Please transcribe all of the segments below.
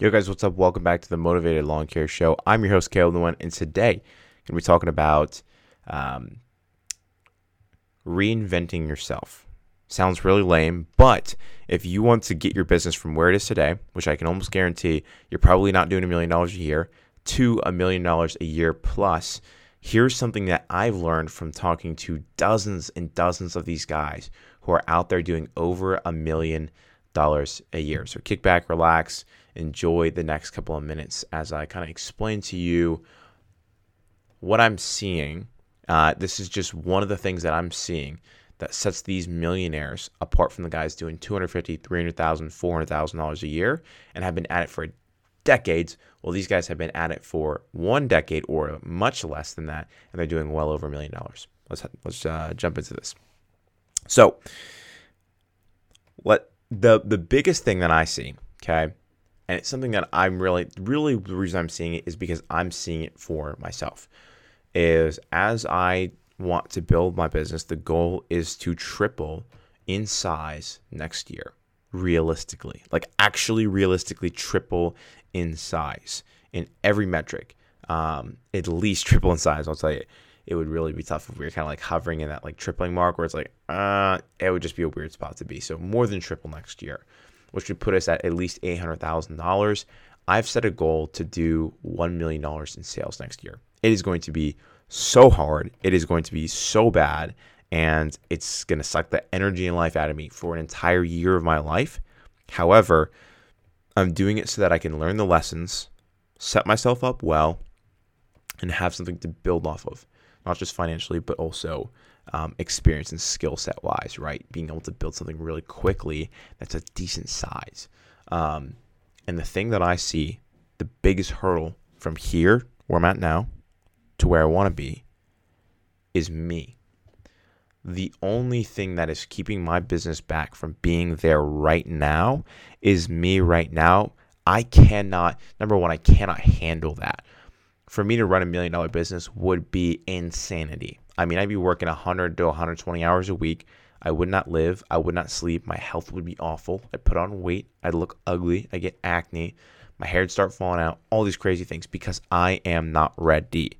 Yo, guys, what's up? Welcome back to the Mowtivated Lawn Care Show. I'm your host, Caleb Nguyen, and today going to be talking about um, reinventing yourself. Sounds really lame, but if you want to get your business from where it is today, which I can almost guarantee you're probably not doing a million dollars a year, to a million dollars a year plus, here's something that I've learned from talking to dozens and dozens of these guys who are out there doing over a million dollars a year. So kick back, relax, enjoy the next couple of minutes as I kind of explain to you what I'm seeing. Uh, this is just one of the things that I'm seeing that sets these millionaires apart from the guys doing 250, 300,000, 400,000 dollars a year and have been at it for decades. Well, these guys have been at it for one decade or much less than that, and they're doing well over a million dollars. Let's let's uh, jump into this. So, what the the biggest thing that I see, okay, and it's something that I'm really really the reason I'm seeing it is because I'm seeing it for myself. Is as I want to build my business, the goal is to triple in size next year, realistically, like actually realistically triple in size in every metric. Um, at least triple in size. I'll tell you, it would really be tough if we were kind of like hovering in that like tripling mark where it's like, uh, it would just be a weird spot to be. So more than triple next year, which would put us at at least eight hundred thousand dollars. I've set a goal to do one million dollars in sales next year. It is going to be so hard. It is going to be so bad, and it's going to suck the energy and life out of me for an entire year of my life. However, I'm doing it so that I can learn the lessons, set myself up well, and have something to build off of, not just financially, but also um, experience and skill set wise, right? Being able to build something really quickly that's a decent size. Um, and the thing that I see, the biggest hurdle from here, where I'm at now, to where I want to be, is me the only thing that is keeping my business back from being there right now is me right now. I cannot, number one, I cannot handle that. For me to run a million dollar business would be insanity. I mean, I'd be working 100 to 120 hours a week. I would not live. I would not sleep. My health would be awful. I'd put on weight. I'd look ugly. I'd get acne. My hair'd start falling out. All these crazy things because I am not ready.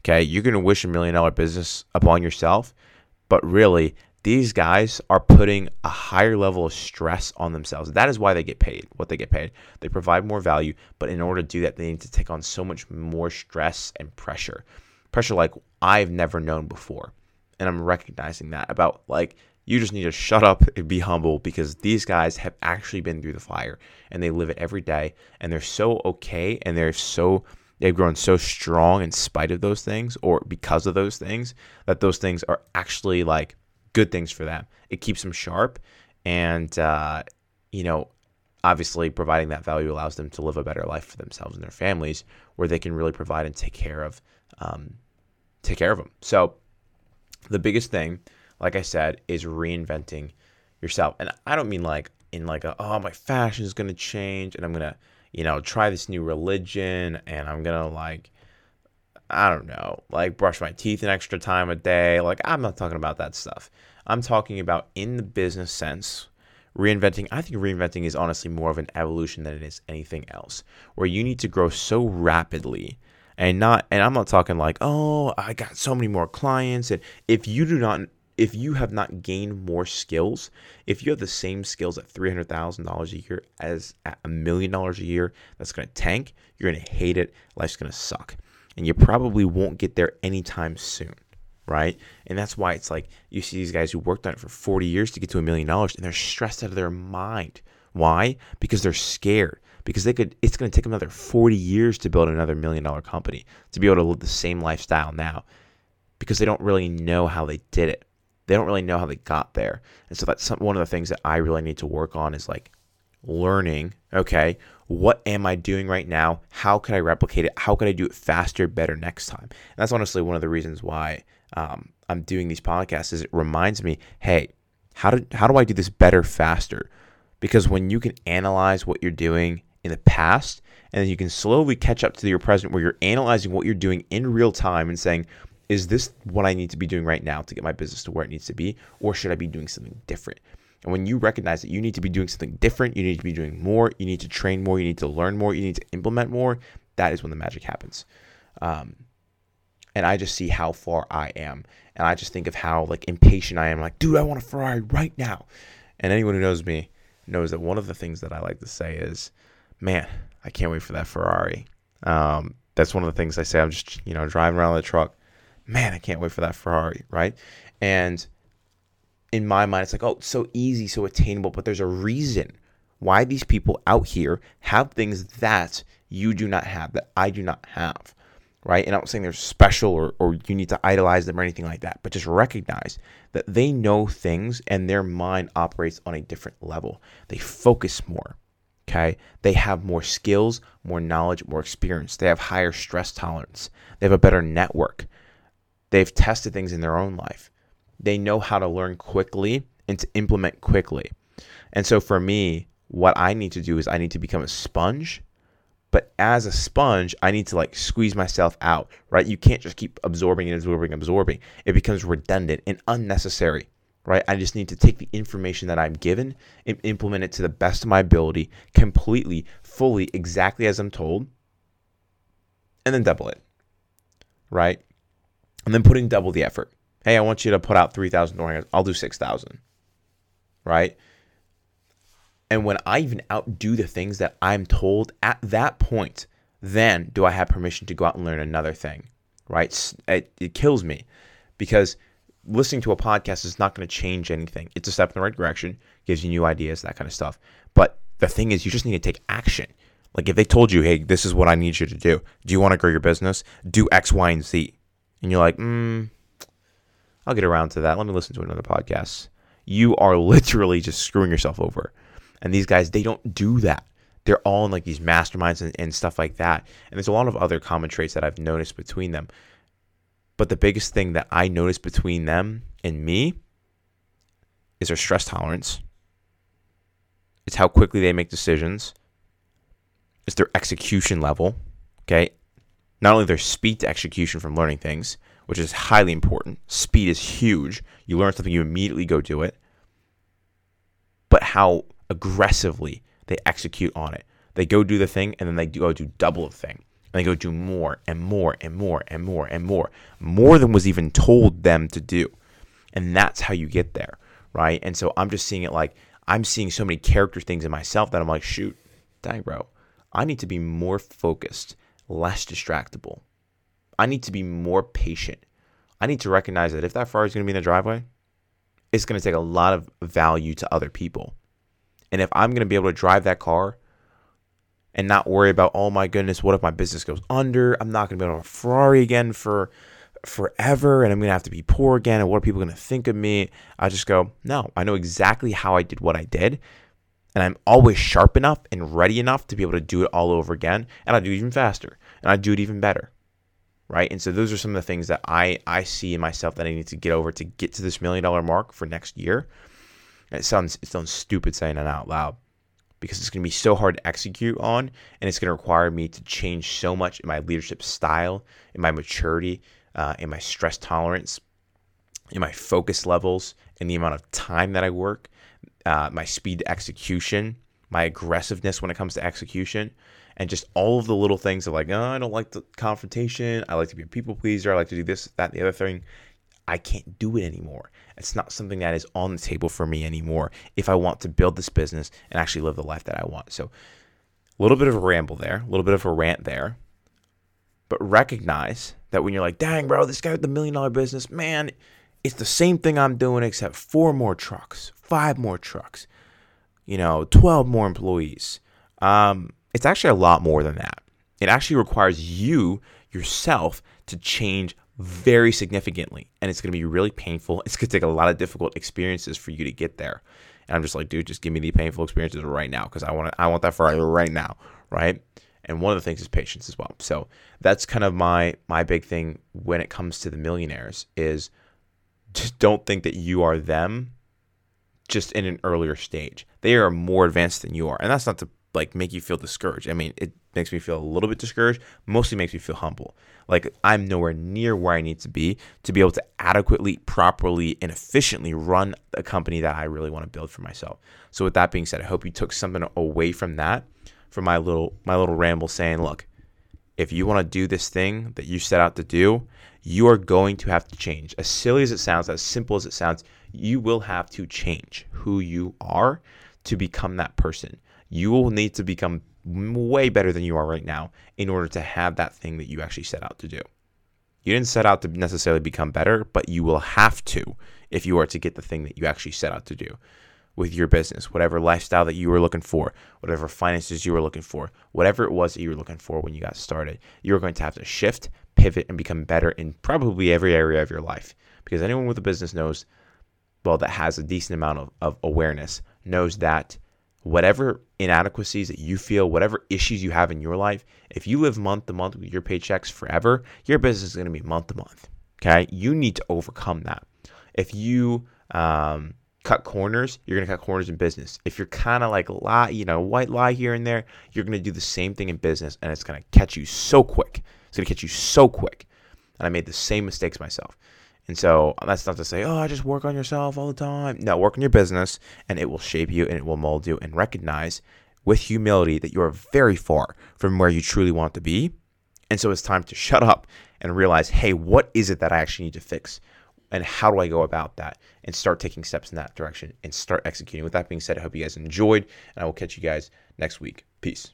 Okay. You're going to wish a million dollar business upon yourself but really, these guys are putting a higher level of stress on themselves. That is why they get paid what they get paid. They provide more value, but in order to do that, they need to take on so much more stress and pressure. Pressure like I've never known before. And I'm recognizing that about like you just need to shut up and be humble because these guys have actually been through the fire and they live it every day and they're so okay and they're so they've grown so strong in spite of those things or because of those things that those things are actually like good things for them. It keeps them sharp, and uh, you know, obviously, providing that value allows them to live a better life for themselves and their families, where they can really provide and take care of, um, take care of them. So, the biggest thing, like I said, is reinventing yourself, and I don't mean like in like a oh my fashion is to change and I'm gonna you know, try this new religion and I'm to like, I don't know, like brush my teeth an extra time a day. Like, I'm not talking about that stuff. I'm talking about in the business sense. Reinventing, I think reinventing is honestly more of an evolution than it is anything else, where you need to grow so rapidly and not, and I'm not talking like, oh, I got so many more clients. And if you do not if you have not gained more skills, if you have the same skills at $300,000 a year as at a million dollars a year, that's going to tank. You're going to hate it. Life's going to suck. And you probably won't get there anytime soon, right? And that's why it's like you see these guys who worked on it for 40 years to get to a million dollars and they're stressed out of their mind. Why? Because they're scared. Because they could it's going to take another 40 years to build another million dollar company, to be able to live the same lifestyle now because they don't really know how they did it they don't really know how they got there. And so that's some, one of the things that I really need to work on is like learning, okay, what am I doing right now? How can I replicate it? How can I do it faster, better next time? And that's honestly one of the reasons why um, I'm doing these podcasts is it reminds me, hey, how do, how do I do this better, faster? Because when you can analyze what you're doing in the past and then you can slowly catch up to your present where you're analyzing what you're doing in real time and saying, is this what I need to be doing right now to get my business to where it needs to be, or should I be doing something different? And when you recognize that you need to be doing something different, you need to be doing more, you need to train more, you need to learn more, you need to implement more, that is when the magic happens. Um, and I just see how far I am. And I just think of how like impatient I am. Like, dude, I want a Ferrari right now. And anyone who knows me knows that one of the things that I like to say is, man, I can't wait for that Ferrari. Um, that's one of the things I say. I'm just, you know, driving around the truck. Man, I can't wait for that Ferrari, right? And in my mind, it's like, oh, so easy, so attainable. But there's a reason why these people out here have things that you do not have, that I do not have, right? And I'm not saying they're special or, or you need to idolize them or anything like that, but just recognize that they know things and their mind operates on a different level. They focus more, okay? They have more skills, more knowledge, more experience. They have higher stress tolerance. They have a better network. They've tested things in their own life they know how to learn quickly and to implement quickly. And so for me, what I need to do is I need to become a sponge. But as a sponge, I need to like squeeze myself out, right? You can't just keep absorbing and absorbing absorbing. It becomes redundant and unnecessary, right? I just need to take the information that I'm given and implement it to the best of my ability, completely, fully, exactly as I'm told, and then double it, right? And then putting double the effort hey, I want you to put out 3,000 door I'll do 6,000. Right? And when I even outdo the things that I'm told at that point, then do I have permission to go out and learn another thing? Right? It, it kills me because listening to a podcast is not going to change anything. It's a step in the right direction, gives you new ideas, that kind of stuff. But the thing is, you just need to take action. Like if they told you, hey, this is what I need you to do. Do you want to grow your business? Do X, Y, and Z. And you're like, mm, I'll get around to that. Let me listen to another podcast. You are literally just screwing yourself over. And these guys, they don't do that. They're all in like these masterminds and, and stuff like that. And there's a lot of other common traits that I've noticed between them. But the biggest thing that I notice between them and me is their stress tolerance. It's how quickly they make decisions. It's their execution level. Okay. Not only their speed to execution from learning things, which is highly important. Speed is huge. You learn something, you immediately go do it. But how aggressively they execute on it. They go do the thing and then they go oh, do double the thing. And they go do more and more and more and more and more. More than was even told them to do. And that's how you get there, right? And so I'm just seeing it like I'm seeing so many character things in myself that I'm like, shoot, dang, bro, I need to be more focused, less distractible. I need to be more patient. I need to recognize that if that Ferrari is going to be in the driveway, it's going to take a lot of value to other people. And if I'm going to be able to drive that car and not worry about, oh my goodness, what if my business goes under? I'm not going to be on a Ferrari again for forever and I'm going to have to be poor again. And what are people going to think of me? I just go, no, I know exactly how I did what I did. And I'm always sharp enough and ready enough to be able to do it all over again. And I do it even faster and I do it even better right? And so those are some of the things that I I see in myself that I need to get over to get to this million dollar mark for next year. It sounds it sounds stupid saying it out loud because it's going to be so hard to execute on and it's going to require me to change so much in my leadership style, in my maturity, uh, in my stress tolerance, in my focus levels, in the amount of time that I work, uh, my speed to execution, my aggressiveness when it comes to execution and just all of the little things of like, oh, I don't like the confrontation. I like to be a people pleaser. I like to do this, that, the other thing. I can't do it anymore. It's not something that is on the table for me anymore if I want to build this business and actually live the life that I want. So, a little bit of a ramble there, a little bit of a rant there, but recognize that when you're like, dang, bro, this guy with the million dollar business, man, it's the same thing I'm doing except four more trucks, five more trucks, you know, 12 more employees. Um, it's actually a lot more than that. It actually requires you yourself to change very significantly. And it's going to be really painful. It's going to take a lot of difficult experiences for you to get there. And I'm just like, dude, just give me the painful experiences right now because I want I want that Ferrari right now, right? And one of the things is patience as well. So that's kind of my my big thing when it comes to the millionaires is just don't think that you are them just in an earlier stage. They are more advanced than you are. And that's not to like make you feel discouraged. I mean, it makes me feel a little bit discouraged, mostly makes me feel humble. Like I'm nowhere near where I need to be to be able to adequately, properly, and efficiently run a company that I really want to build for myself. So with that being said, I hope you took something away from that, from my little my little ramble saying, look, if you want to do this thing that you set out to do, you are going to have to change. As silly as it sounds, as simple as it sounds, you will have to change who you are to become that person. You will need to become way better than you are right now in order to have that thing that you actually set out to do. You didn't set out to necessarily become better, but you will have to if you are to get the thing that you actually set out to do with your business, whatever lifestyle that you were looking for, whatever finances you were looking for, whatever it was that you were looking for when you got started, you're going to have to shift, pivot, and become better in probably every area of your life. Because anyone with a business knows, well, that has a decent amount of, of awareness, knows that whatever inadequacies that you feel, whatever issues you have in your life, if you live month to month with your paychecks forever, your business is going to be month to month. Okay. You need to overcome that. If you, um, cut corners, you're gonna cut corners in business. If you're kind of like lie, you know, white lie here and there, you're gonna do the same thing in business, and it's gonna catch you so quick. It's gonna catch you so quick. And I made the same mistakes myself. And so uh, that's not to say, oh, I just work on yourself all the time. No, work on your business, and it will shape you and it will mold you. And recognize with humility that you are very far from where you truly want to be. And so it's time to shut up and realize, hey, what is it that I actually need to fix? and how do I go about that and start taking steps in that direction and start executing. With that being said, I hope you guys enjoyed, and I will catch you guys next week. Peace.